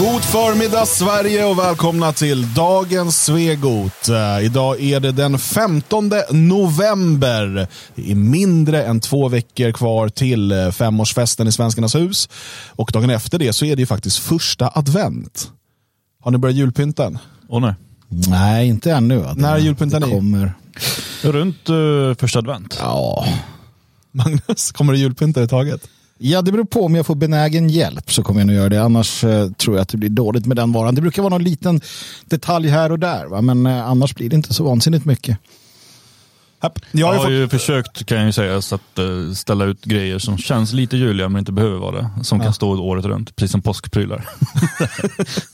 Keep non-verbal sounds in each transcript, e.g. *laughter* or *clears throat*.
God förmiddag Sverige och välkomna till dagens Svegot. Uh, idag är det den 15 november. Det är mindre än två veckor kvar till uh, femårsfesten i Svenskarnas hus. Och dagen efter det så är det ju faktiskt första advent. Har ni börjat julpynta än? Åh nej. Nej, inte ännu. Va? När julpyntar ni? kommer. Runt uh, första advent. Ja. Magnus, kommer du julpynta i taget? Ja, det beror på om jag får benägen hjälp så kommer jag nog göra det. Annars eh, tror jag att det blir dåligt med den varan. Det brukar vara någon liten detalj här och där, va? men eh, annars blir det inte så vansinnigt mycket. Jag Jag har ju ju fått... försökt kan jag ju säga så att eh, ställa ut grejer som känns lite juliga men inte behöver vara det. Som kan stå året runt, precis som påskprylar.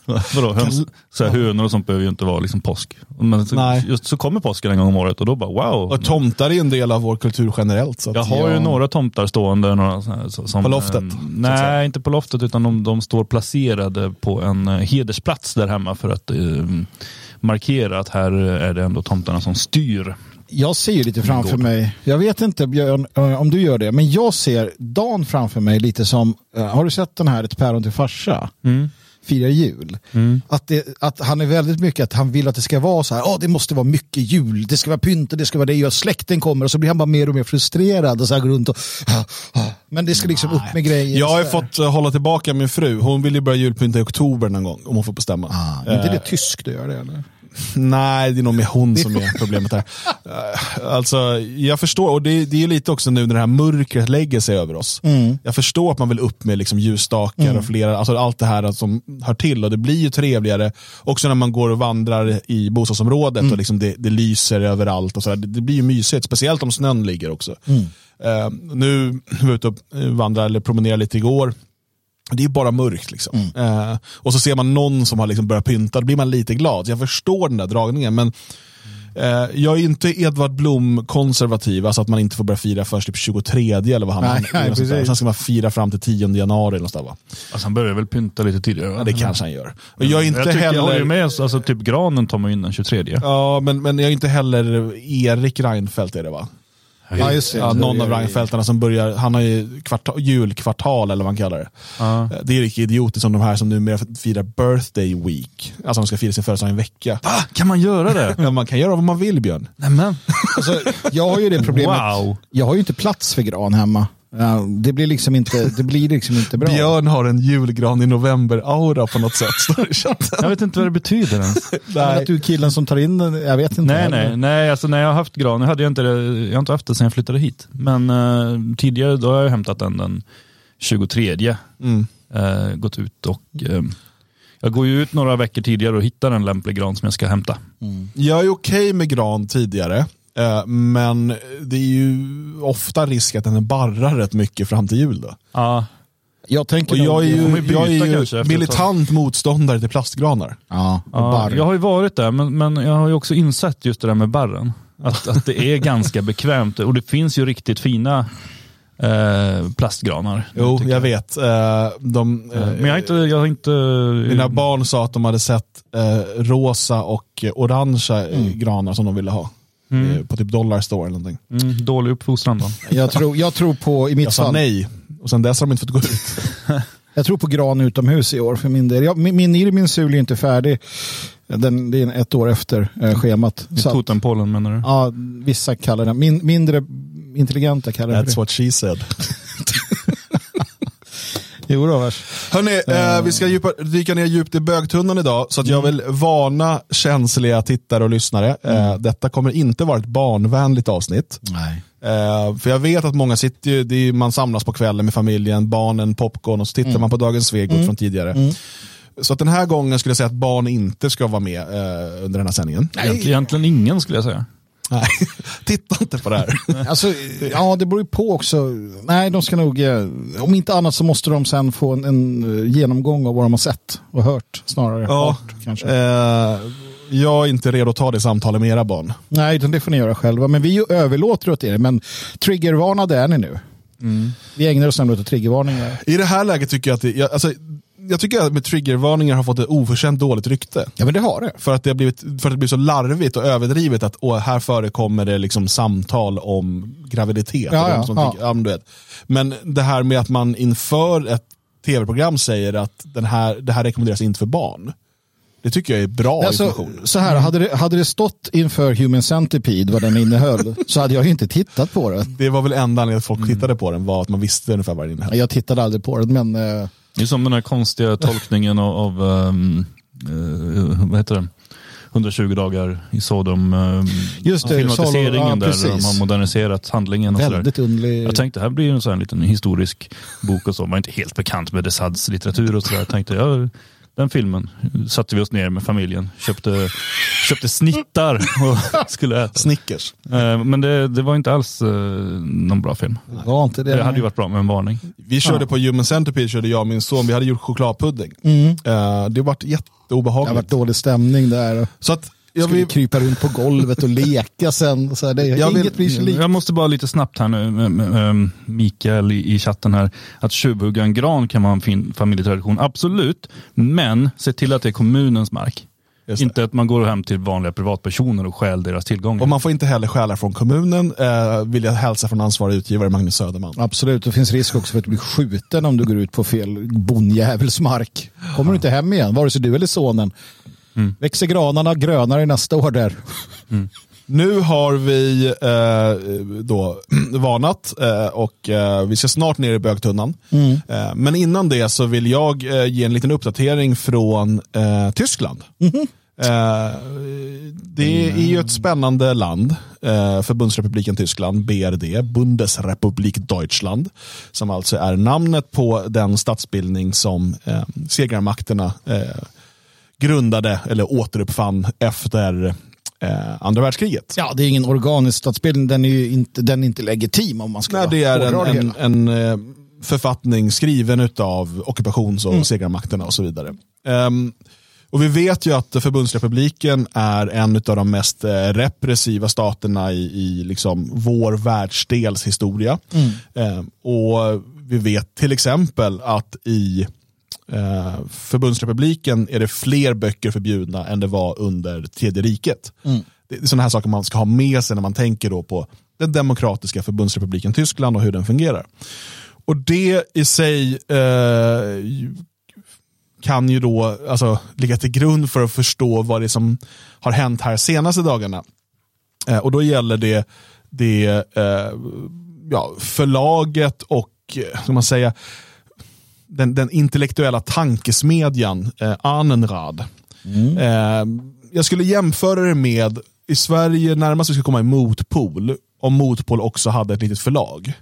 *laughs* Vadå, höns, så här, hönor och sånt behöver ju inte vara liksom påsk. Men så, just så kommer påsken en gång om året och då bara wow. Och tomtar är en del av vår kultur generellt. Så att, Jag har ju ja. några tomtar stående. Några, så här, så- som, På loftet, eh, att säga. nej, inte på loftet utan de, de står placerade på en eh, hedersplats där hemma för att eh, markera att här är det ändå tomtarna som styr. Jag ser ju lite framför mig, jag vet inte Björn eh, om du gör det, men jag ser Dan framför mig lite som, eh, har du sett den här Ett päron till farsa? Firar jul. Att, det, att han är väldigt mycket att han vill att det ska vara så här, oh, det måste vara mycket jul, det ska vara pynt och det ska vara det, och släkten kommer och så blir han bara mer och mer frustrerad och så här går runt och, ah, ah. men det ska liksom upp med grejer. Jag har ju fått eh, hålla tillbaka min fru. Hon vill ju börja julpynta i oktober någon gång, om hon får bestämma. Ah, inte det tysk du gör det eller? Nej, det är nog mer hon som är problemet här. Eh, Alltså, jag förstår, och det, det är lite också nu när det här mörkret lägger sig över oss. Jag förstår att man vill upp med liksom ljusstakar och flera, alltså allt det här som hör till. Och det blir ju trevligare också när man går och vandrar i bostadsområdet och liksom det, det lyser överallt. Och så. Det, det blir ju mysigt, speciellt om snön ligger också. Eh, nu var jag ute och vandrade eller promenerade lite igår. Det är bara mörkt. Liksom. Eh, och så ser man någon som har liksom börjat pynta, då blir man lite glad. Jag förstår den där dragningen, men eh, jag är inte Edvard Blom-konservativ, alltså att man inte får börja fira först typ 23 eller vad han Nej, han- nej. Sen ska man fira fram till 10 januari. Eller där, va? Alltså han börjar väl pynta lite tidigare? va? Ja, det kanske han gör. Och jag är inte jag, tycker, jag håller ju heller... med, alltså typ granen tar man in den 23. Ja, men, men jag är inte heller Erik Reinfeldt är det va? Ja, just det. Ja, någon av Reinfeldtarna som börjar, han har ju kvartal, julkvartal eller vad man kallar det. Ja. Det är lika idiotiskt som de här som numera firar birthday week. Alltså de ska fira sin födelsedag i en vecka. Va? Kan man göra det? Ja, man kan göra vad man vill Björn. Nämen. Alltså, jag har ju det problemet. Wow. Jag har ju inte plats för gran hemma. Ja, det blir liksom inte, det blir liksom inte bra. Björn har en julgran i november-aura på något sätt. står det i chatten. *laughs* Jag vet inte vad det betyder ens. *laughs* Att du är killen som tar in den, jag vet inte. Nej, heller. nej, nej, alltså när jag har haft gran, jag hade jag inte det, jag har inte haft det sedan jag flyttade hit. Men eh, tidigare då har jag hämtat den den 23. Mm. Eh, gått ut och eh, jag går ju ut några veckor tidigare och hittar en lämplig gran som jag ska hämta. Jag är okej med gran tidigare. Eh, Men det är ju ofta risk att den barrar rätt mycket fram till jul. Då. Ja, Jag tänker jag är ju, jag är ju militant motståndare till plastgranar. Ja, ja, jag har ju varit där, men, men jag har ju också insett just det där med barren. Att, att det är ganska *laughs* bekvämt och det finns ju riktigt fina eh, plastgranar. Jo, tycker jag vet. Eh, De, eh, Men jag har inte... Jag har inte Mina barn sa att de hade sett eh, rosa och orangea eh, granar som de ville ha. Eh, På typ Dollar Store eller någonting. mm, dålig uppfostran då. *laughs* Jag, tror, jag tror på, i mitt Jag sa fall, nej. Och sen dess har de inte fått gå ut. *laughs* jag tror på gran utomhus i år för min del. Jag, min, min Irmin sul är inte färdig. Den, det är ett år efter eh, schemat. Totempålen menar du? ja, vissa kallar den, min, mindre intelligenta kallar den That's för what she said. Jo då, vars. Hörni, eh, vi ska djupa, dyka ner djupt i bögtunnan idag. Så att jag vill varna känsliga tittare och lyssnare. Eh, detta kommer inte vara ett barnvänligt avsnitt. Nej. Eh, för jag vet att många sitter ju, det är, man samlas på kvällen med familjen, barnen, popcorn och så tittar man på Dagens Svegot från tidigare. Så att den här gången skulle jag säga att barn inte ska vara med eh, under den här sändningen. Egentligen ingen skulle jag säga. Nej, *laughs* titta inte på det här. *laughs* Alltså, ja, det beror ju på också. Nej, de ska nog, eh, om inte annat så måste de sen få en, en eh, genomgång av vad de har sett och hört snarare. Ja, Hört, kanske. Eh, jag är inte redo att ta det samtalet med era barn. Nej, det får ni göra själva. Men vi överlåter åt er. Men triggervarnade är ni nu. Vi ägnar oss nämligen åt triggervarningar. I det här läget tycker jag att det, jag, alltså, jag tycker att med triggervarningar har fått ett oförtjänt dåligt rykte. Ja, men det har det. För att det har blivit, för att det blir så larvigt och överdrivet att åh, här förekommer det liksom samtal om graviditet. Ja, ja, ja. tycker- ja, men, du vet. men det här med att man inför ett tv-program säger att den här, det här rekommenderas inte för barn. Det tycker jag är bra Alltså, information. så här, hade det, hade det stått inför Human Centipede vad den innehöll *laughs* så hade jag inte tittat på det. Det var väl enda anledningen att folk tittade på den, var att man visste ungefär vad den innehöll. Jag tittade aldrig på den, men eh, Det är som den här konstiga tolkningen av, av um, eh, vad heter det? 120 dagar i Sodom. Um, Just det, filmatiseringen Sodom, ja, där precis. de har moderniserat handlingen. Och väldigt underlig. Jag tänkte här blir en sån här liten historisk bok och så. Man är inte helt bekant med Desads litteratur och sådär. Jag tänkte, ja, den filmen satte vi oss ner med familjen. Köpte, köpte snittar och *laughs* skulle äta. Snickers. Eh, Men det, det var inte alls eh, någon bra film. var inte det. Det hade ju varit bra med en varning. Vi körde på Human Centipede, körde jag och min son, vi hade gjort chokladpudding. Eh, det vart det har jätteobehagligt. varit dålig stämning där. Så att, Skulle vill, krypa runt på golvet och leka sen. Så här, det, Jag vill- inget blir likt. Jag måste bara lite snabbt här nu, ehm, Mikael i, i chatten här, att tjuvhugga en gran kan vara en fin familjetradition, absolut, men se till att det är kommunens mark. Just det. Inte att man går hem till vanliga privatpersoner och stjäl deras tillgångar. och man får inte heller stjäla från kommunen, eh, vill jag hälsa från ansvarig utgivare Magnus Söderman. Absolut, det finns risk också för att du blir skjuten om du går ut på fel bondjävels mark. Kommer du inte hem igen, vare sig du eller sonen. Växer granarna grönare nästa år där. Nu har vi eh, då *clears throat* varnat eh, och eh, vi ska snart ner i bögtunnan. Eh, men innan det så vill jag eh, ge en liten uppdatering från eh, Tyskland. Eh, det är ju ett spännande land, Förbundsrepubliken Tyskland, BRD, Bundesrepublik Deutschland, som alltså är namnet på den statsbildning som segrarmakterna grundade eller återuppfann efter eh, andra världskriget. Ja, det är ingen organisk statsbildning, den är ju inte, den är inte legitim om man ska Nej, det är en, en, en eh, författning skriven av ockupations och Mm. segrarmakterna och så vidare. Ehm, och vi vet ju att förbundsrepubliken är en av de mest eh, repressiva staterna i, i liksom vår världsdels historia. Mm. Ehm, och vi vet till exempel att i eh, förbundsrepubliken är det fler böcker förbjudna än det var under tredje riket. Mm. Det är sådana här saker man ska ha med sig när man tänker då på den demokratiska förbundsrepubliken Tyskland och hur den fungerar. Och det i sig eh, kan ju då alltså, ligga till grund för att förstå vad det är som har hänt här senaste dagarna. Eh, och då gäller det, det eh, ja, förlaget och, eh, ska man säga, den, den intellektuella tankesmedjan eh, Anenrad. Eh, jag skulle jämföra det med, i Sverige närmast vi ska komma i Motpol, om Motpol också hade ett litet förlag.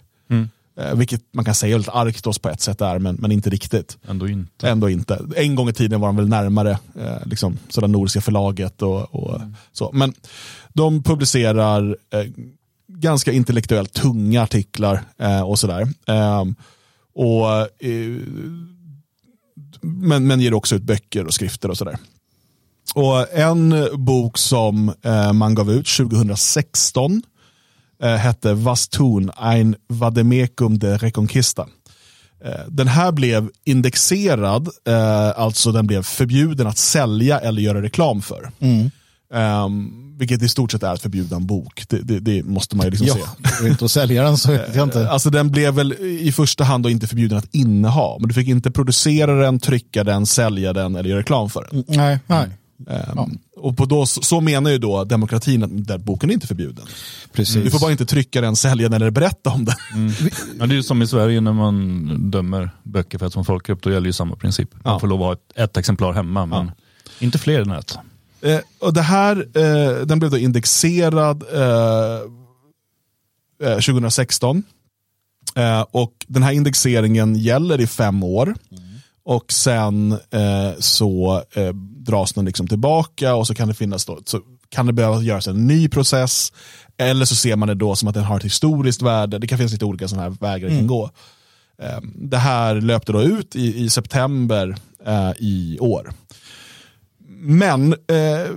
Eh, vilket man kan säga är lite Arktos på ett sätt är, men, men inte riktigt. Ändå inte. Ändå inte. En gång i tiden var de väl närmare eh, liksom, sådär Nordiska förlaget och, och så. Men de publicerar eh, ganska intellektuellt tunga artiklar eh, och sådär. Och, eh, men, men ger också ut böcker och skrifter och sådär. Och en bok som eh, man gav ut 2016 eh, hette Was tun, ein Vademecum de Reconquista. Eh, Den här blev indexerad, eh, alltså den blev förbjuden att sälja eller göra reklam för. Ehm, vilket i stort sett är att förbjuda en bok. Det, det, det måste man ju liksom Ja, se. går inte att sälja den så vet jag inte. Alltså den blev väl i första hand då inte förbjuden att inneha, men du fick inte producera den, trycka den, sälja den eller göra reklam för den. Nej, nej. Ehm, Och på då, så menar ju då demokratin att den boken är inte förbjuden. Precis. Du får bara inte trycka den, sälja den eller berätta om den. *laughs* Ja, det är ju som i Sverige när man dömer böcker för att som folkgrupp, då gäller ju samma princip. Man Ja. får lov att ha ett, ett exemplar hemma, men inte fler än ett. Eh, och det här, eh, den blev då indexerad eh, eh, 2016. Eh, och den här indexeringen gäller i fem år. Och sen eh, så eh, dras den liksom tillbaka och så kan det finnas då, så kan det behöva göras en ny process. Eller så ser man det då som att den har ett historiskt värde. Det kan finnas lite olika sådana här vägar det kan gå. Eh, det här löpte då ut i, i september eh, i år. Men eh,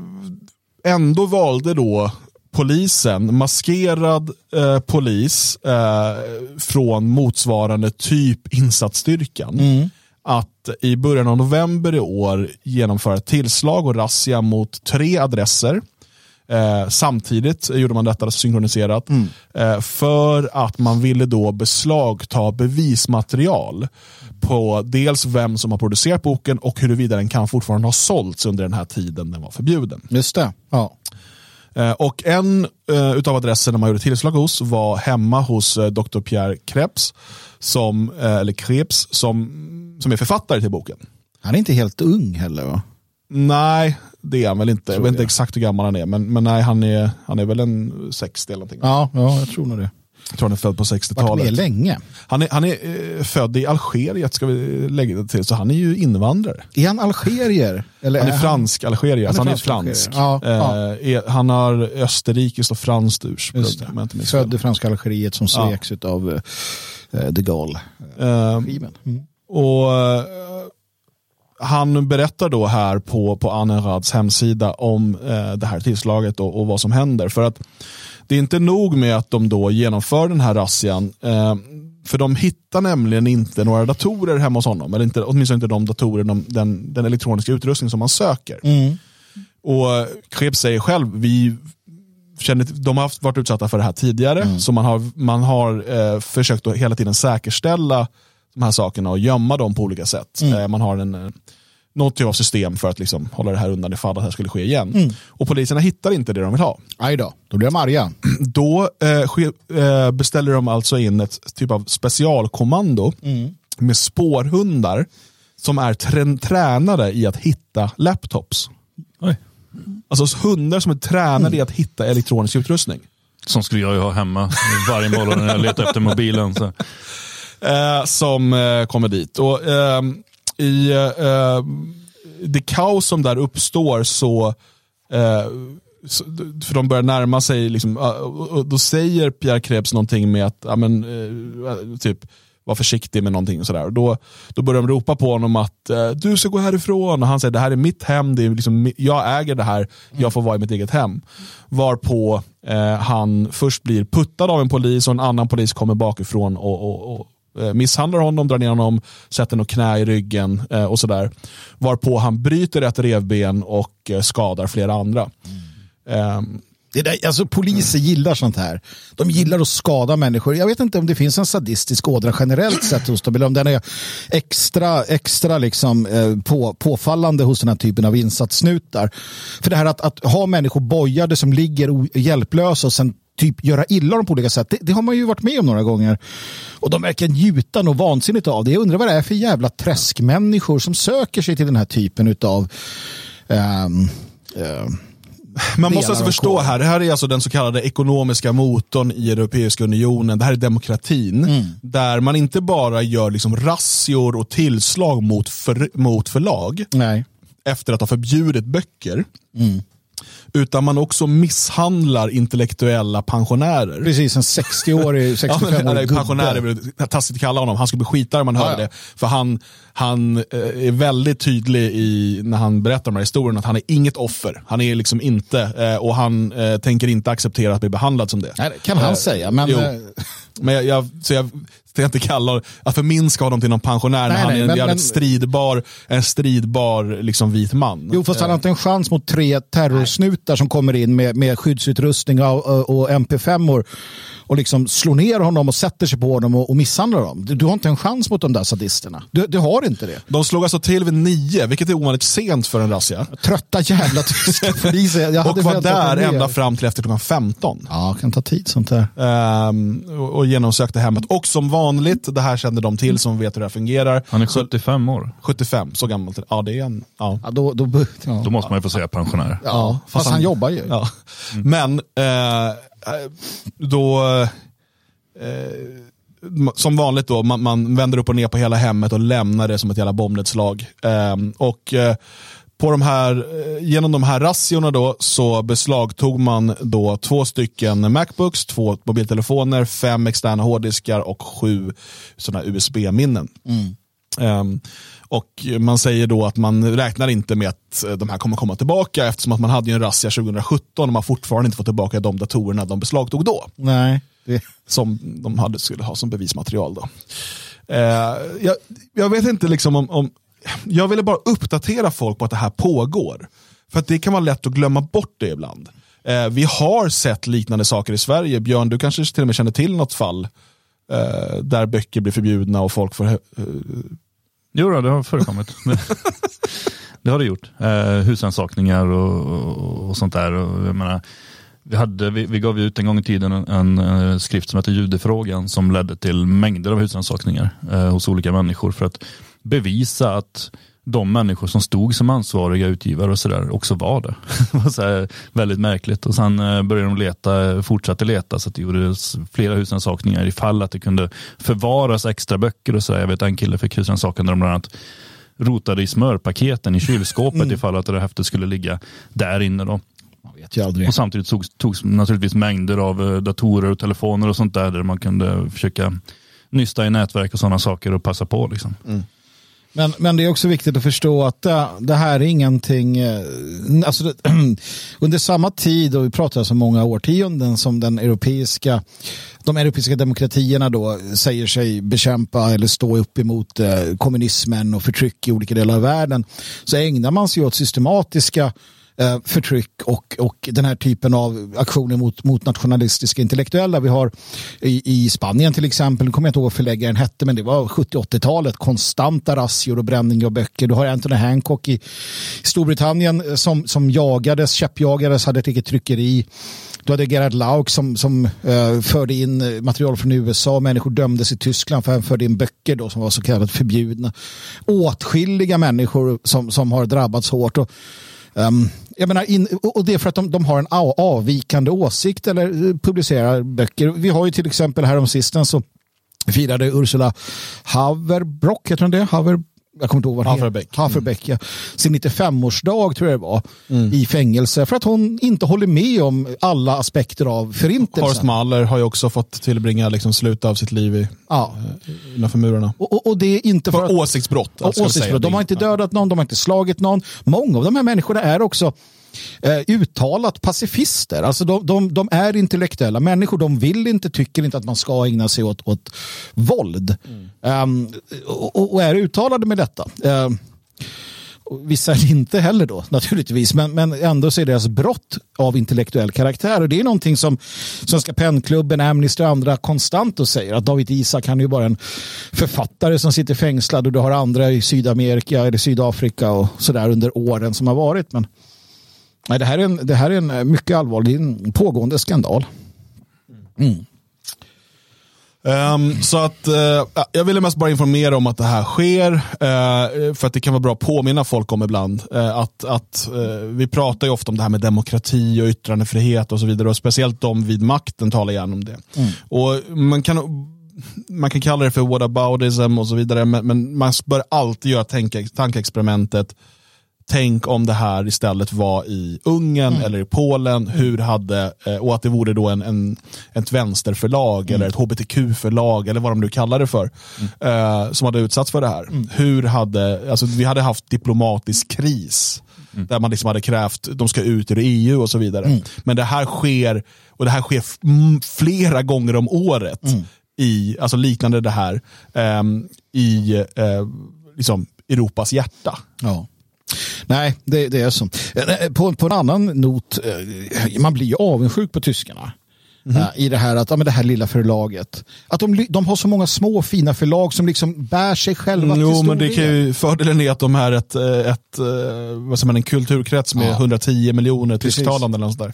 ändå valde då polisen, maskerad eh, polis eh, från motsvarande typ insatsstyrkan, att i början av november i år genomföra tillslag och razzia mot tre adresser Eh, samtidigt gjorde man detta synkroniserat Mm. eh, för att man ville då beslagta bevismaterial på dels vem som har producerat boken och huruvida den kan fortfarande ha sålts under den här tiden den var förbjuden. Just det. Ja. Eh, Och en eh, utav adresserna man gjorde tillslag hos var hemma hos eh, Dr. Pierre Krebs, som, eh, eller Krebs, som, som är författare till boken. Han är inte helt ung heller va? Nej, det är han väl inte. Jag Tror vet inte jag. exakt hur gammal han är, men, men nej, han är, han är väl en 60 eller någonting. Ja, ja jag tror nog det. Jag tror han är född på Varit med 60-talet. länge. Han är, han är eh, född i Algeriet, ska vi lägga det till, så han är ju invandrare. Är han algerier? Eller Han är fransk algerier, alltså han är fransk fransk. algerier. Ja, ja. Eh, är, han har österrikiskt och franskt ursprung. Jag. Född i franska Algeriet som Ja. sveks av uh, de Gaulle. Eh. Mm. Och eh, Han berättar då här på, på Anerads hemsida om eh, det här tillslaget och, och vad som händer. För att det är inte nog med att de då genomför den här razzian. Eh, för de hittar nämligen inte några datorer hemma hos honom. Eller inte, åtminstone inte de datorer, de, den, den elektroniska utrustning som man söker. Mm. Och Krebs säger själv, vi känner, de har haft, varit utsatta för det här tidigare. Så man har, man har eh, försökt att hela tiden säkerställa de här sakerna och gömma dem på olika sätt. Eh, man har en, eh, något typ av system för att liksom hålla det här undan ifall att det här skulle ske igen. Och poliserna hittar inte det de vill ha. Aj då, då blir de arga. *clears throat* Då eh, ske, eh, beställer de alltså in ett typ av specialkommando med spårhundar som är trän- tränade i att hitta laptops. Oj. Alltså hundar som är tränade i att hitta elektronisk utrustning. Som skulle jag ju ha hemma varje morgon när jag letar efter mobilen. Så. Eh, som eh, kommer dit. Och, ehm, I eh, det kaos som där uppstår så, eh, så för de börjar närma sig, liksom, eh, och- då säger Pierre Krebs någonting med att ja, men, eh, typ var försiktig med någonting. Och sådär. Och då, då börjar de ropa på honom att eh, du ska gå härifrån. Och han säger det här är mitt hem, det är liksom, jag äger det här, jag får vara i mitt eget hem. Varpå eh, han först blir puttad av en polis och en annan polis kommer bakifrån och, och, och Eh, misshandlar honom, drar ner honom, sätter något knä i ryggen eh, och sådär. Varpå han bryter ett revben och eh, skadar flera andra. Ehm, Det där, alltså, poliser gillar sånt här. De gillar att skada människor. Jag vet inte om det finns en sadistisk ådra generellt sett hos dem, eller om den är extra, extra liksom, eh, på, påfallande hos den här typen av insatssnutar. För det här att, att ha människor bojade som ligger o- hjälplösa och sen typ göra illa dem på olika sätt, det, det har man ju varit med om några gånger. Och de verkar njuta något vansinnigt av det. Jag undrar vad det är för jävla träskmänniskor som söker sig till den här typen av ehm, ehm, Man måste alltså förstå här, det här är alltså den så kallade ekonomiska motorn i Europeiska unionen. Det här är demokratin. Mm. Där man inte bara gör liksom razzior och tillslag mot, för, mot förlag nej. efter att ha förbjudit böcker. Mm. Utan man också misshandlar intellektuella pensionärer. Precis, en 60-årig, *laughs* Ja, 65-årig men, eller pensionär är taskigt att kalla honom. Han skulle bli skitare om man hörde det. För han, han eh, är väldigt tydlig i, när han berättar den här historien att han är inget offer. Han är liksom inte, eh, och han eh, tänker inte acceptera att bli behandlad som det. Nej, det kan han Eh, säga, men... jo. Men jag, jag, så jag ska inte kalla, att förminska honom till någon pensionär när Nej, han nej, är en men- jävligt men- stridbar, en stridbar liksom, vit man. Jo, fast han har inte en chans mot tre snutar som kommer in med, med skyddsutrustning och, och, och MP5-or och liksom slår ner honom och sätter sig på honom och, och misshandlar dem. Du, du har inte en chans mot de där sadisterna. Du, du har inte det. De slog alltså till vid nio, vilket är ovanligt sent för en razzia. Trötta jävla tyska poliser. Jag *laughs* hade Och var där ända fram till efter klockan 15. Ja, kan ta tid sånt där. Ehm, och, och genomsökte hemmet. Och som vanligt, det här kände de till som vet hur det här fungerar. Han är 75 år. 75, så gammalt. Ja, det är en... Ja. Ja, då, då, ja. Då måste man ju få säga pensionär. ja, fast, han, jobbar ju. Ja. Men eh, då, eh, som vanligt då, man, man vänder upp och ner på hela hemmet och lämnar det som ett jävla bombnedslag. Eh, och eh, på de här, eh, genom de här razziorna då så beslagtog man då två stycken Macbooks, två mobiltelefoner, fem externa hårddiskar och sju sådana USB-minnen. Ehm, och man säger då att man räknar inte med att eh, de här kommer komma tillbaka eftersom att man hade ju en razzia 2017 och man fortfarande inte fått tillbaka de datorerna de beslagtog då. Nej. Det, Som de hade, skulle ha som bevismaterial. Då. Eh, jag, jag vet inte liksom om, om... Jag ville bara uppdatera folk på att det här pågår. För att det kan vara lätt att glömma bort det ibland. Eh, vi har sett liknande saker i Sverige. Björn, du kanske till och med känner till något fall eh, där böcker blir förbjudna och folk får... Eh, jo, då, det har förekommit. *laughs* det har det gjort. Eh, husrannsakningar och, och, och, sånt där. Och, jag menar, vi, hade, vi, vi gav ut en gång i tiden en, en, en skrift som heter Judefrågan som ledde till mängder av husrannsakningar eh, hos olika människor för att bevisa att de människor som stod som ansvariga utgivare och sådär också var det. *laughs* det var så väldigt märkligt. Och sen eh, började de leta, fortsatte leta så att det gjordes flera husrannsakningar ifall att det kunde förvaras extra böcker och sådär. Jag vet en kille fick husrannsakan där de bland annat rotade i smörpaketen i kylskåpet mm. ifall att det häftet skulle ligga där inne. Då. Och samtidigt togs, togs naturligtvis mängder av eh, datorer och telefoner och sånt där där man kunde försöka nysta i nätverk och sådana saker och passa på. Liksom. Mm. Men, men det är också viktigt att förstå att det, det här är ingenting, eh, alltså det, *clears throat* under samma tid, och vi pratar alltså så många årtionden som den europeiska, de europeiska demokratierna då säger sig bekämpa eller stå upp emot eh, kommunismen och förtryck i olika delar av världen, så ägnar man sig åt systematiska eh, förtryck och, och den här typen av aktioner mot, mot nationalistiska intellektuella. Vi har i, i Spanien till exempel, nu kommer jag inte ihåg vad förläggaren hette, men det var 70-80-talet, konstanta razzior och bränning av böcker. Du har Anthony Hancock i Storbritannien eh, som, som jagades, käppjagades, hade ett eget tryckeri. Du hade Gerhard Lauk som, som uh, förde in material från USA. Människor dömdes i Tyskland för att han förde in böcker då, som var så kallat förbjudna. Åtskilliga människor som, som har drabbats hårt. Och Um, jag menar in, och det är för att de, de, har en avvikande åsikt eller eh, publicerar böcker. Vi har ju till exempel häromsistens så firade Ursula Haverbrock, heter hon det? Haverbrock jag kommer inte ihåg vad Haferbeck. Haferbeck ja. Sin 95-årsdag tror jag det var mm. i fängelse för att hon inte håller med om alla aspekter av förintelsen. Horst Mahler har ju också fått tillbringa liksom slutet av sitt liv i, ja. Eh, innanför murarna. Och, och, och, det är inte för, för åsiktsbrott. åsiktsbrott. De har inte dödat någon, de har inte slagit någon. Många av de här människorna är också uttalat pacifister. Alltså de, de, de, är intellektuella människor. De vill inte, tycker inte att man ska ägna sig åt, åt våld. Mm. Um, och, och, är uttalade med detta. Um, Vissa är inte heller då naturligtvis, men, men ändå så är deras brott av intellektuell karaktär. Och det är någonting som Svenska pennklubben, Amnesty och andra konstant och säger att David Isak han är ju bara en författare som sitter fängslad och du har andra i Sydamerika eller Sydafrika och sådär under åren som har varit. Men Nej, det, här är en, det här är en eh, mycket allvarlig en pågående skandal. Mm. Um, så att uh, jag ville mest bara informera om att det här sker. Uh, för att det kan vara bra att påminna folk om ibland. Uh, att, att vi pratar ju ofta om det här med demokrati och yttrandefrihet och så vidare. Och speciellt de vid makten talar gärna om det. Mm. Och man kan man kan kalla det för whataboutism och så vidare, men, men man bör alltid göra tankeexperimentet tänk om det här istället var i Ungern mm. eller i Polen, hur hade, eh, och att det vore då en, en, ett vänsterförlag mm. eller ett hbtq-förlag eller vad de nu kallar det för, mm. eh, som hade utsatts för det här. Mm. Hur hade, alltså vi hade haft diplomatisk kris mm. där man liksom hade krävt, de ska ut ur EU och så vidare. Mm. Men det här sker, och det här sker flera gånger om året, i, alltså liknande det här, eh, i eh, liksom Europas hjärta. Ja. Nej, det, det är så. Eh, på, på en annan not, eh, man blir ju avundsjuk på tyskarna. Mm -hmm. I det här att, ja, men det här lilla förlaget. Att de, de har så många små fina förlag som liksom bär sig själva mm, Jo, men det kan ju, fördelen är att de är ett, ett vad säger man, en kulturkrets med ja. 110 miljoner tysktalande eller sådär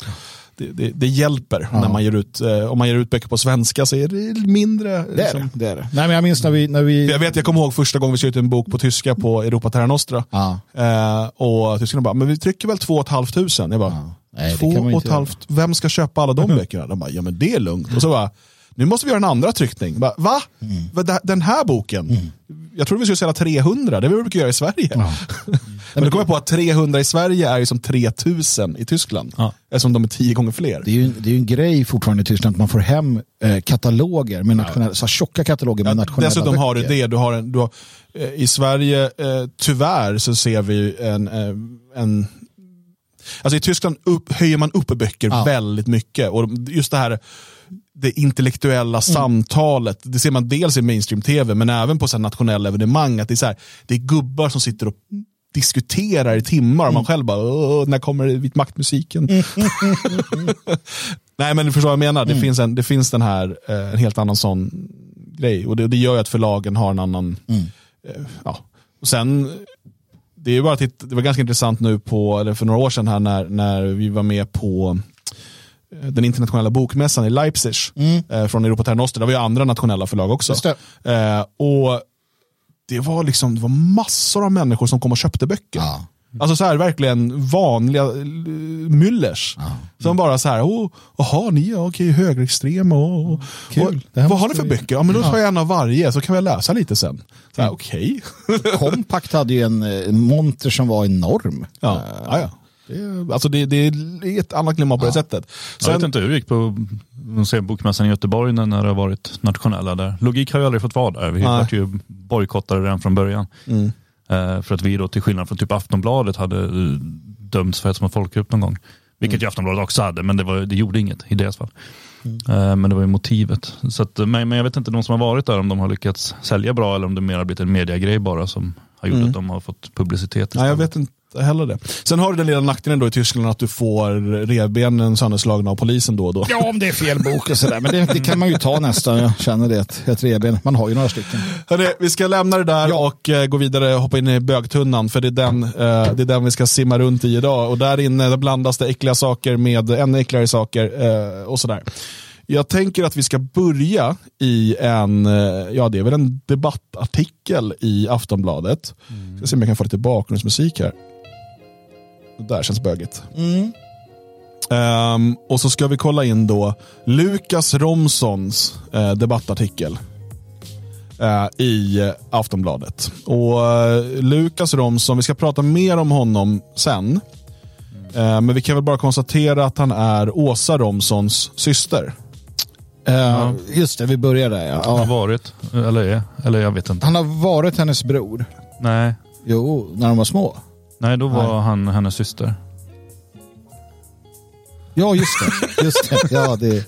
det, det, det hjälper ja. när man ger ut, eh, om man ger ut böcker på svenska så är det mindre. Det är liksom. det. det, är det. Nej, men jag minns när vi... När vi... Jag, vet, jag kommer ihåg första gången vi skrev ut en bok på tyska på Europa Terra Nostra. Ja. Eh, och tyskarna bara, men vi trycker väl två och ett halvt tusen. Jag bara, ja. Nej, två och ett halvt, vem ska köpa alla de *laughs* böckerna? De bara, ja men det är lugnt. Och så bara, nu måste vi göra en andra tryckning. Bara, Va? Mm. Den här boken? Mm. Jag trodde vi skulle sälja 300, det är vad vi brukar göra i Sverige. Ja. *laughs* Men då kom jag på att 300 i Sverige är ju som 3000 i Tyskland. Ja. Eftersom de är tio gånger fler. Det är ju, det är ju en grej fortfarande i Tyskland att man får hem eh, kataloger med nationella, ja. så tjocka kataloger med ja, nationella Dessutom böcker. har du det, du har en, du har, eh, i Sverige, eh, tyvärr så ser vi en, eh, en Alltså i Tyskland upp, höjer man upp böcker ja. väldigt mycket. Och just det här det intellektuella mm. samtalet. Det ser man dels i mainstream-tv men även på så nationella evenemang. Att det, är så här, det är gubbar som sitter och diskuterar i timmar. Och man själv bara, "Åh, när kommer vit maktmusiken? *laughs* Nej men du förstår vad jag menar, det, finns, en, det finns den här, eh, en helt annan sån grej. Och det, det gör ju att förlagen har en annan, eh, ja. Och sen, det är bara titta, det var ganska intressant nu på, eller för några år sedan här när, när vi var med på eh, den internationella bokmässan i Leipzig eh, från Europa Terra Nostra. Det var ju andra nationella förlag också. Eh, och det var liksom det var massor av människor som kom och köpte böcker. Ja. Alltså så här verkligen vanliga eh, myllers. Som bara så här, oh, jaha, ni är okej, högerextrema. Och, och, Kul. och, vad har ni för vi- böcker? Ja, men då tar jag en av varje så kan vi läsa lite sen. Så här, Okej. *laughs* Compact hade ju en eh, monter som var enorm. Ja, ja, ja. Det, är- alltså det, det är ett annat klimat på det sättet. Jag vet Sen, inte hur det gick på de ser bokmässan i Göteborg när det har varit nationella där. Logik har ju aldrig fått vara där. Vi Nej. var ju bojkottade redan från början. Mm. Eh, för att vi då till skillnad från typ Aftonbladet hade eh, dömts för hets mot folkgrupp någon gång. Vilket ju Aftonbladet också hade, men det, var, det gjorde inget i deras fall. Eh, men det var ju motivet. Så att, men, men jag vet inte, de som har varit där, om de har lyckats sälja bra eller om det mer har blivit en mediagrej bara som har gjort att de har fått publicitet. nej, jag vet inte heller det. Sen har du den lilla nackdelen då i Tyskland att du får revbenen sönderslagna av polisen då och då. Ja, om det är fel bok och sådär. Men det, det kan man ju ta nästan. Jag känner det. Ett, ett revben. Man har ju några stycken. Hörrni, vi ska lämna det där och eh, gå vidare och hoppa in i bögtunnan för det är, den, eh, det är den vi ska simma runt i idag. Och där inne där blandas det äckliga saker med ännu äckligare saker eh, och sådär. Jag tänker att vi ska börja i en, eh, ja det är väl en debattartikel i Aftonbladet. Ska se om jag kan få lite bakgrundsmusik här. Det där känns bögigt. Ehm, och så ska vi kolla in då Lukas Romsons eh, debattartikel eh, i Aftonbladet. Och eh, Lukas Romson, vi ska prata mer om honom sen. Men vi kan väl bara konstatera att han är Åsa Romsons syster. Eh, Just det, vi börjar där. Ja. Har Ja. varit, eller är, eller jag vet inte. Han har varit hennes bror. Nej, Jo, när de var små. Nej då var han hennes syster. Ja, just det. Just det. Ja, det.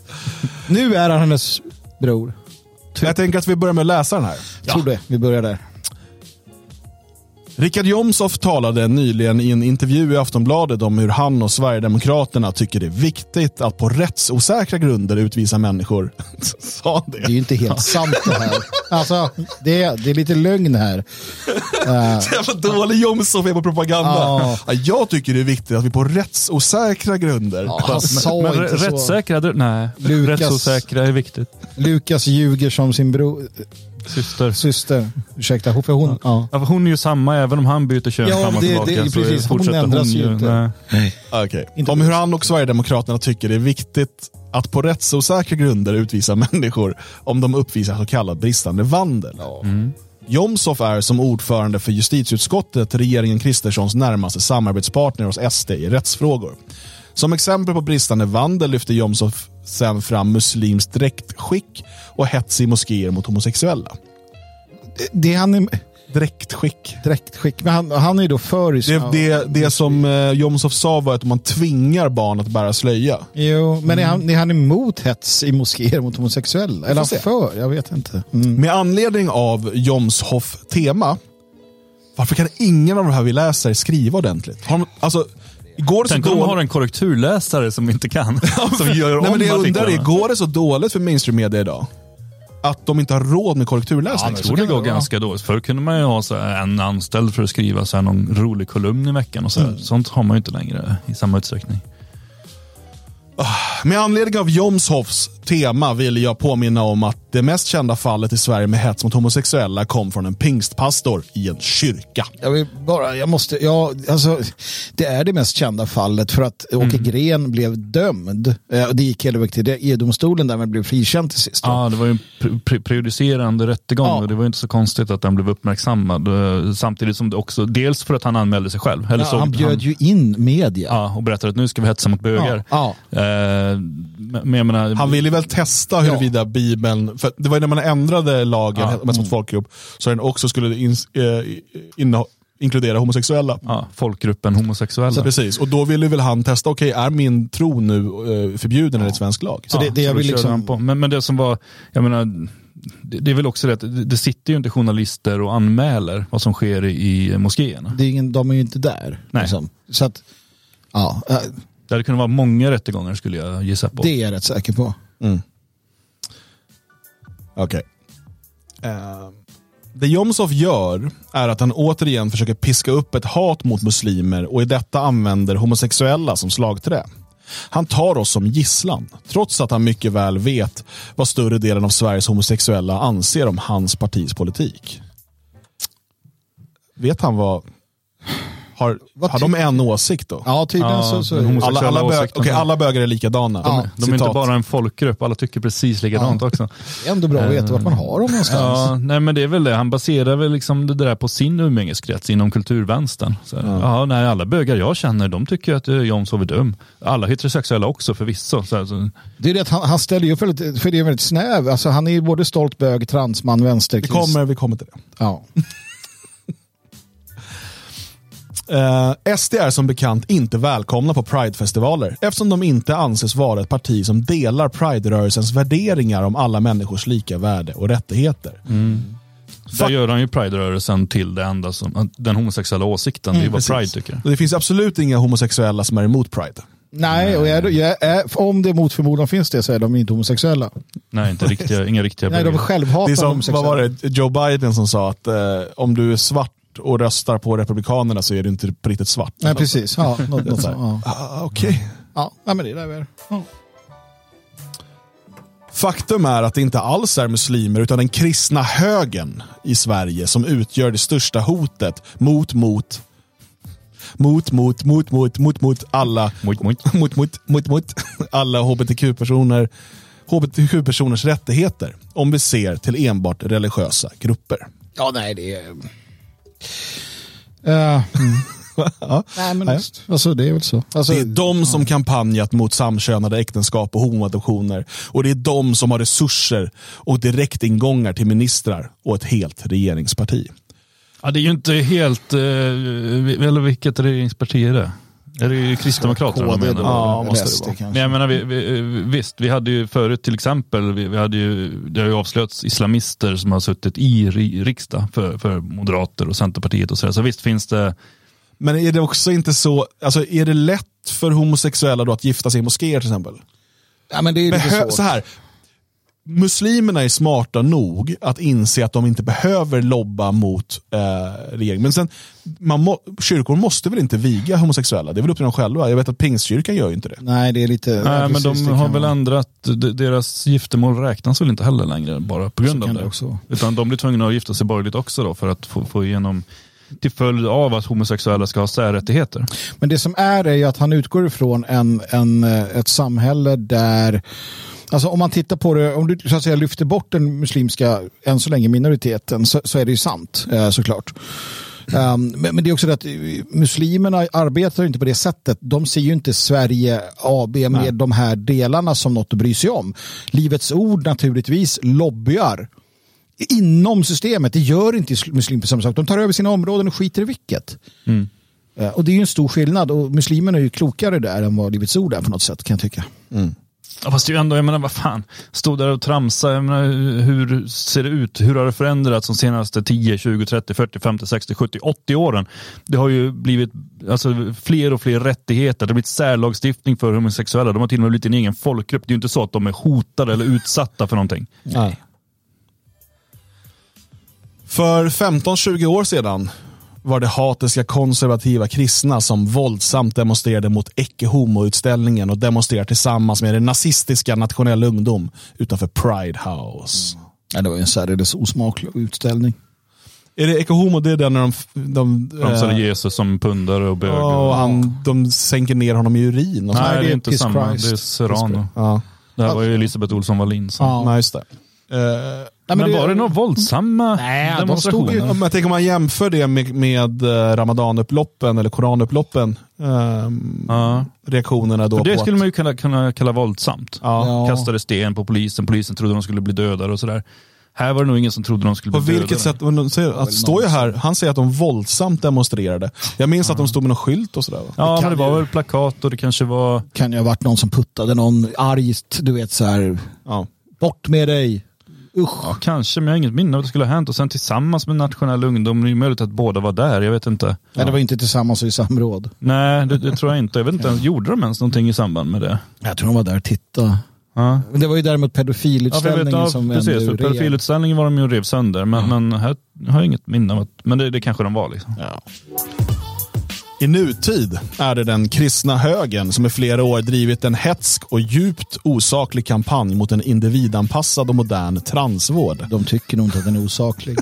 Nu är han hennes bror. Jag tänker att vi börjar med att läsa den här. Tror det. Vi börjar där. Richard Jomshof talade nyligen i en intervju i Aftonbladet om hur han och Sverigedemokraterna tycker det är viktigt att på rättsosäkra grunder utvisa människor. *laughs* Sa han Det är det? ju inte helt sant det här. Alltså, det är, det är lite lögn här. *laughs* Så jävla dålig Jomshof är på propaganda. Ja. Ja, jag tycker det är viktigt att vi på rättsosäkra grunder. ja, han sa Men inte så. rättssäkra, det- nej. Lukas- Rättsosäkra är viktigt. Lukas ljuger som sin bror, Syster. syster. Ursäkta, för hon... Ja. Ja, för hon är ju samma även om han byter kön Ja, fram och det- tillbaka. det- så precis. Hon fortsätter ändras ju inte. nej. Okej. Inte Om hur han och Sverigedemokraterna tycker det är viktigt att på rättsosäkra grunder utvisa *laughs* människor om de uppvisar så kallad bristande vandel. Jomshof är som ordförande för justitieutskottet regeringen Kristerssons närmaste samarbetspartner hos SD i rättsfrågor. Som exempel på bristande vandel lyfter Jomshof sen fram muslimskt dräktskick och hets i moskéer mot homosexuella. Det han är... Dräktskick. Dräktskick. Men han, han är ju då för... Det, det, det som eh, Jomshof sa var att man tvingar barn att bära slöja. Jo, men är, han, är han emot hets i moskéer mot homosexuella? Eller se. för? Jag vet inte. Mm. Med anledning av Jomshof tema, varför kan ingen av de här vi läser skriva ordentligt? Har de, alltså, går det Tänk om de har en korrekturläsare som inte kan. *laughs* som gör Nej, om men det jag undrar är, går det så dåligt för mainstream media idag? Att de inte har råd med korrekturläsning? Jag tror det går ganska dåligt. Förr kunde man ju ha så en anställd för att skriva så här någon rolig kolumn i veckan. och så. Mm. Sånt har man ju inte längre i samma utsträckning. Med anledning av Jomshofs tema vill jag påminna om att det mest kända fallet i Sverige med hets mot homosexuella kom från en pingstpastor i en kyrka. Jag vill bara, jag måste, ja, alltså, det är det mest kända fallet för att Åke Gren blev dömd. Eh, Det gick hela vägen till EU-domstolen där men blev frikänd till sist. Ja, det var ju en pre- pre- prejudicerande rättegång Ja. och det var inte så konstigt att den blev uppmärksammad. Eh, Samtidigt som det också, dels för att han anmälde sig själv. Eller Ja, så han bjöd ju in media. ja, och berättade att nu ska vi hetsa mot bögar. Ja, Eh, men jag menar, Han ville väl testa huruvida Bibeln, för det var ju när man ändrade lagen Ja. hets mot folkgrupp, så den också skulle in, eh, inneha- inkludera homosexuella. ja, folkgruppen homosexuella. Så precis, och då ville väl han testa, okej är min tro nu eh, förbjuden enligt svensk lag? Så det- det jag då vill liksom-. Men, men det som var, jag menar, det, det är väl också det att det, sitter ju inte journalister och anmäler vad som sker i, moskéerna. Det är ingen, de är ju inte där. Nej. Liksom. Så att, ja, eh, Det hade kunnat vara många rättegångar skulle jag gissa på. det är jag rätt säker på. Okej. Eh, det Jomshof gör är att han återigen försöker piska upp ett hat mot muslimer och i detta använder homosexuella som slagträ. Han tar oss som gisslan, trots att han mycket väl vet vad större delen av Sveriges homosexuella anser om hans partis politik. Vet han vad... Har, Vad har de en åsikt då? Ja, tydligen Ja, så, så alla, alla, bög, okej, alla bögar är likadana. Ja, De är inte bara en folkgrupp, alla tycker precis likadant också. det är ändå bra att veta vart man har dem någonstans. Ja, nej men det är väl det. Han baserar väl liksom det där på sin umgängeskrets inom kulturvänstern. Så, ja. nej, alla bögar jag känner, de tycker att eh, Jomshof är dum. Alla heterosexuella också förvisso. Så, så, Det är det att han, han ställer ju väldigt, för det är väldigt snäv. Alltså, han är ju både stolt bög, transman, Vi vänsterkrist. kommer, vi kommer till det. Ja. Eh, SD är som bekant inte välkomna på Pride-festivaler eftersom de inte anses vara ett parti som delar Pride-rörelsens värderingar om alla människors lika värde och rättigheter. där gör han ju Pride-rörelsen till det enda som, den homosexuella åsikten. det är ju vad Pride tycker. Och det finns absolut inga homosexuella som är emot Pride. Nej, och är, är, är, om det mot förmodan finns det så är de inte homosexuella. Nej, inte riktiga, inga riktiga Nej, de är bögar. Det är självhatande som, homosexuella. vad var det, Joe Biden som sa att eh, om du är svart och röstar på Republikanerna så är du inte på riktigt svart. Nej, precis. Ja, något, något, *laughs* så, ja. ah, Okej. Ja, nej, men det där är det. Ja. Faktum är att det inte alls är muslimer utan den kristna högen i Sverige som utgör det största hotet mot, mot, mot, mot, mot, mot, mot, mot alla, Mot, mot. *laughs* mot, mot, mot, mot alla hbtq-personer, hbtq-personers rättigheter om vi ser till enbart religiösa grupper. ja, nej, det är... Ja, mm. *laughs* Ja. nej, men Nej. just, alltså, det är väl så. Alltså, Det är de som kampanjat mot samkönade äktenskap och homoadoptioner. Och det är de som har resurser och direktingångar till ministrar och ett helt regeringsparti. Ja, det är ju inte helt, eh, eller vilket regeringsparti är det? Är det ju Kristdemokraterna de KD menar? Ja, måste det vara. Men jag menar, vi, vi, visst, vi hade ju förut till exempel, vi, vi hade ju, det har ju avslöjats islamister som har suttit i ri, riksdag för, för Moderater och Centerpartiet och sådär. Så visst finns det, Men är det också inte så, alltså är det lätt för homosexuella då att gifta sig i moskéer till exempel? Ja, men det är Behö- så här, muslimerna är smarta nog att inse att de inte behöver lobba mot eh, regeringen. Men sen, man må, kyrkor måste väl inte viga homosexuella? Det är väl upp till dem själva. Jag vet att pingstkyrkan gör ju inte det. Nej, det är lite... nej, ja, men de har väl ändrat, de- deras giftermål räknas väl inte heller längre bara på grund Så av det. det också. Utan de blir tvungna att gifta sig borgerligt också då för att få, få igenom till följd av att homosexuella ska ha särrättigheter. Men det som är är ju att han utgår ifrån en, en, eh, ett samhälle där Alltså om man tittar på det, om du så att säga lyfter bort den muslimska, än så länge minoriteten, så, så är det ju sant eh, såklart. Um, men, men det är också det att eh, muslimerna arbetar inte på det sättet. De ser ju inte Sverige AB med Nej. de här delarna som något att bry sig om. Livets ord naturligtvis lobbyar inom systemet. Det gör inte muslimer på samma sak. De tar över sina områden och skiter i vilket. Eh, Och det är ju en stor skillnad och muslimerna är ju klokare där än vad Livets Ord är på något sätt kan jag tycka. Ja, fast det är ju ändå, jag menar vad fan, stod där och tramsa, jag menar, hur ser det ut? Hur har det förändrats de senaste 10, 20, 30, 40, 50, 60, 70, 80 åren? Det har ju blivit alltså, fler och fler rättigheter, det har blivit särlagstiftning för homosexuella, de har till och med blivit en egen folkgrupp. Det är ju inte så att de är hotade eller utsatta för någonting. Nej. För 15-20 år sedan var det hatiska konservativa kristna som våldsamt demonstrerade mot Ecce Homo-utställningen och demonstrerade tillsammans med den nazistiska Nationell Ungdom utanför Pride House. Ja, det var ju en särdeles osmaklig utställning. Är det Ecce Homo, det är den när de... de Framställer eh, Jesus som pundare och bög. och han, de sänker ner honom i urin. Och så. Nej, Nej, det det är inte samma. Christ. Det är Serrano. Ja. Det här var ju Elisabeth Olsson Wallin. Ja. Nej, just det. Eh, Nej, Men, det- var det några våldsamma Nej, de demonstrationer? stod Ja, men jag tänker om man jämför det med, med eh, ramadanupploppen eller koranupploppen. ehm, Ja. Reaktionerna då För det på skulle att, man ju kunna, kunna kalla våldsamt. ja. Ja. Kastade sten på polisen, polisen trodde de skulle bli dödade och sådär. Här var det nog ingen som trodde de skulle På bli dödade. vilket sätt? men de säger- Att står ju här, han säger att de våldsamt demonstrerade. Jag minns att de stod med någon skylt och sådär. va? Ja, Det men det var ju- väl plakat och det kanske var... Kan ju ha varit någon som puttade någon argt, du vet så här, Ja. bort med dig. Usch. Ja, kanske, men jag har inget minne av att det skulle ha hänt. Och sen tillsammans med nationell ungdom, det är möjligt att båda var där, jag vet inte. Nej, det var inte tillsammans och i samråd. Nej, det, det tror jag inte. Jag vet inte ens, gjorde de ens någonting i samband med det? Jag tror de var där och tittade. Ja. Men det var ju däremot Ja, pedofilutställningen vet, ja, som precis. För pedofilutställningen var de ju rev sönder, men, men här har jag inget minne av att, men det, det kanske de var liksom. I nutid är det den kristna högern som i flera år drivit en hetsk och djupt osaklig kampanj mot en individanpassad och modern transvård. De tycker nog inte att den är osaklig.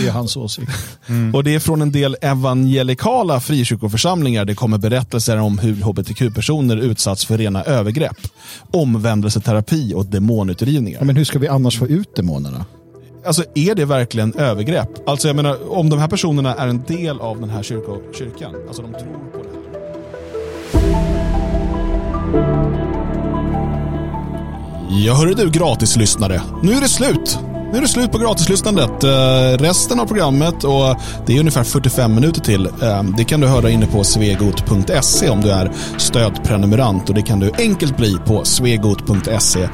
Det är hans åsikt. Och det är från en del evangelikala frikyrkoförsamlingar det kommer berättelser om hur hbtq-personer utsatts för rena övergrepp, omvändelseterapi och demonutdrivningar. Ja, men hur ska vi annars få ut demonerna? Alltså är det verkligen övergrepp? Alltså jag menar, om de här personerna är en del av den här kyrko, kyrkan, alltså de tror på det här. Ja hörru du gratislyssnare. Nu är det slut. Nu är det slut på gratislyssnandet. Eh, resten av programmet, och det är ungefär 45 minuter till, eh, det kan du höra inne på svegot.se om du är stödprenumerant. Och Det kan du enkelt bli på svegot.se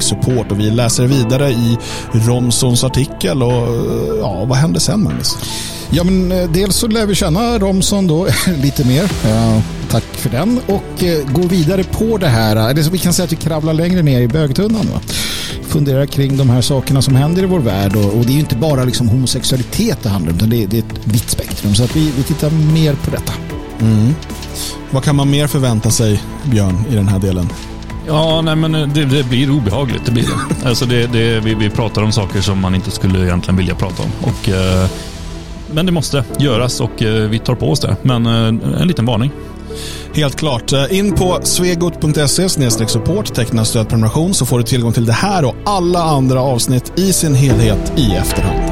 support. Och Vi läser vidare i Romsons artikel. och eh, ja, Vad händer sen, Magnus? Ja, men dels så lär vi känna Romson då *laughs* lite mer. Ja, tack för den. Och eh, går vidare på det här. Eller så vi kan säga att vi kravlar längre ner i bögtunnan. Va? Funderar kring de här sakerna som händer i vår värld. Och, och det är ju inte bara liksom homosexualitet det handlar om. Utan det, det är ett vitt spektrum. Så att vi, vi tittar mer på detta. Vad kan man mer förvänta sig, Björn, i den här delen? Ja, nej men det, det blir obehagligt. Det blir det. *laughs* Alltså det, det, vi, vi pratar om saker som man inte skulle egentligen vilja prata om. Och, eh, men det måste göras och eh, vi tar på oss det. Men eh, en liten varning. Helt klart. Eh, in på svegot.se support, teckna stödprenumeration så får du tillgång till det här och alla andra avsnitt i sin helhet i efterhand.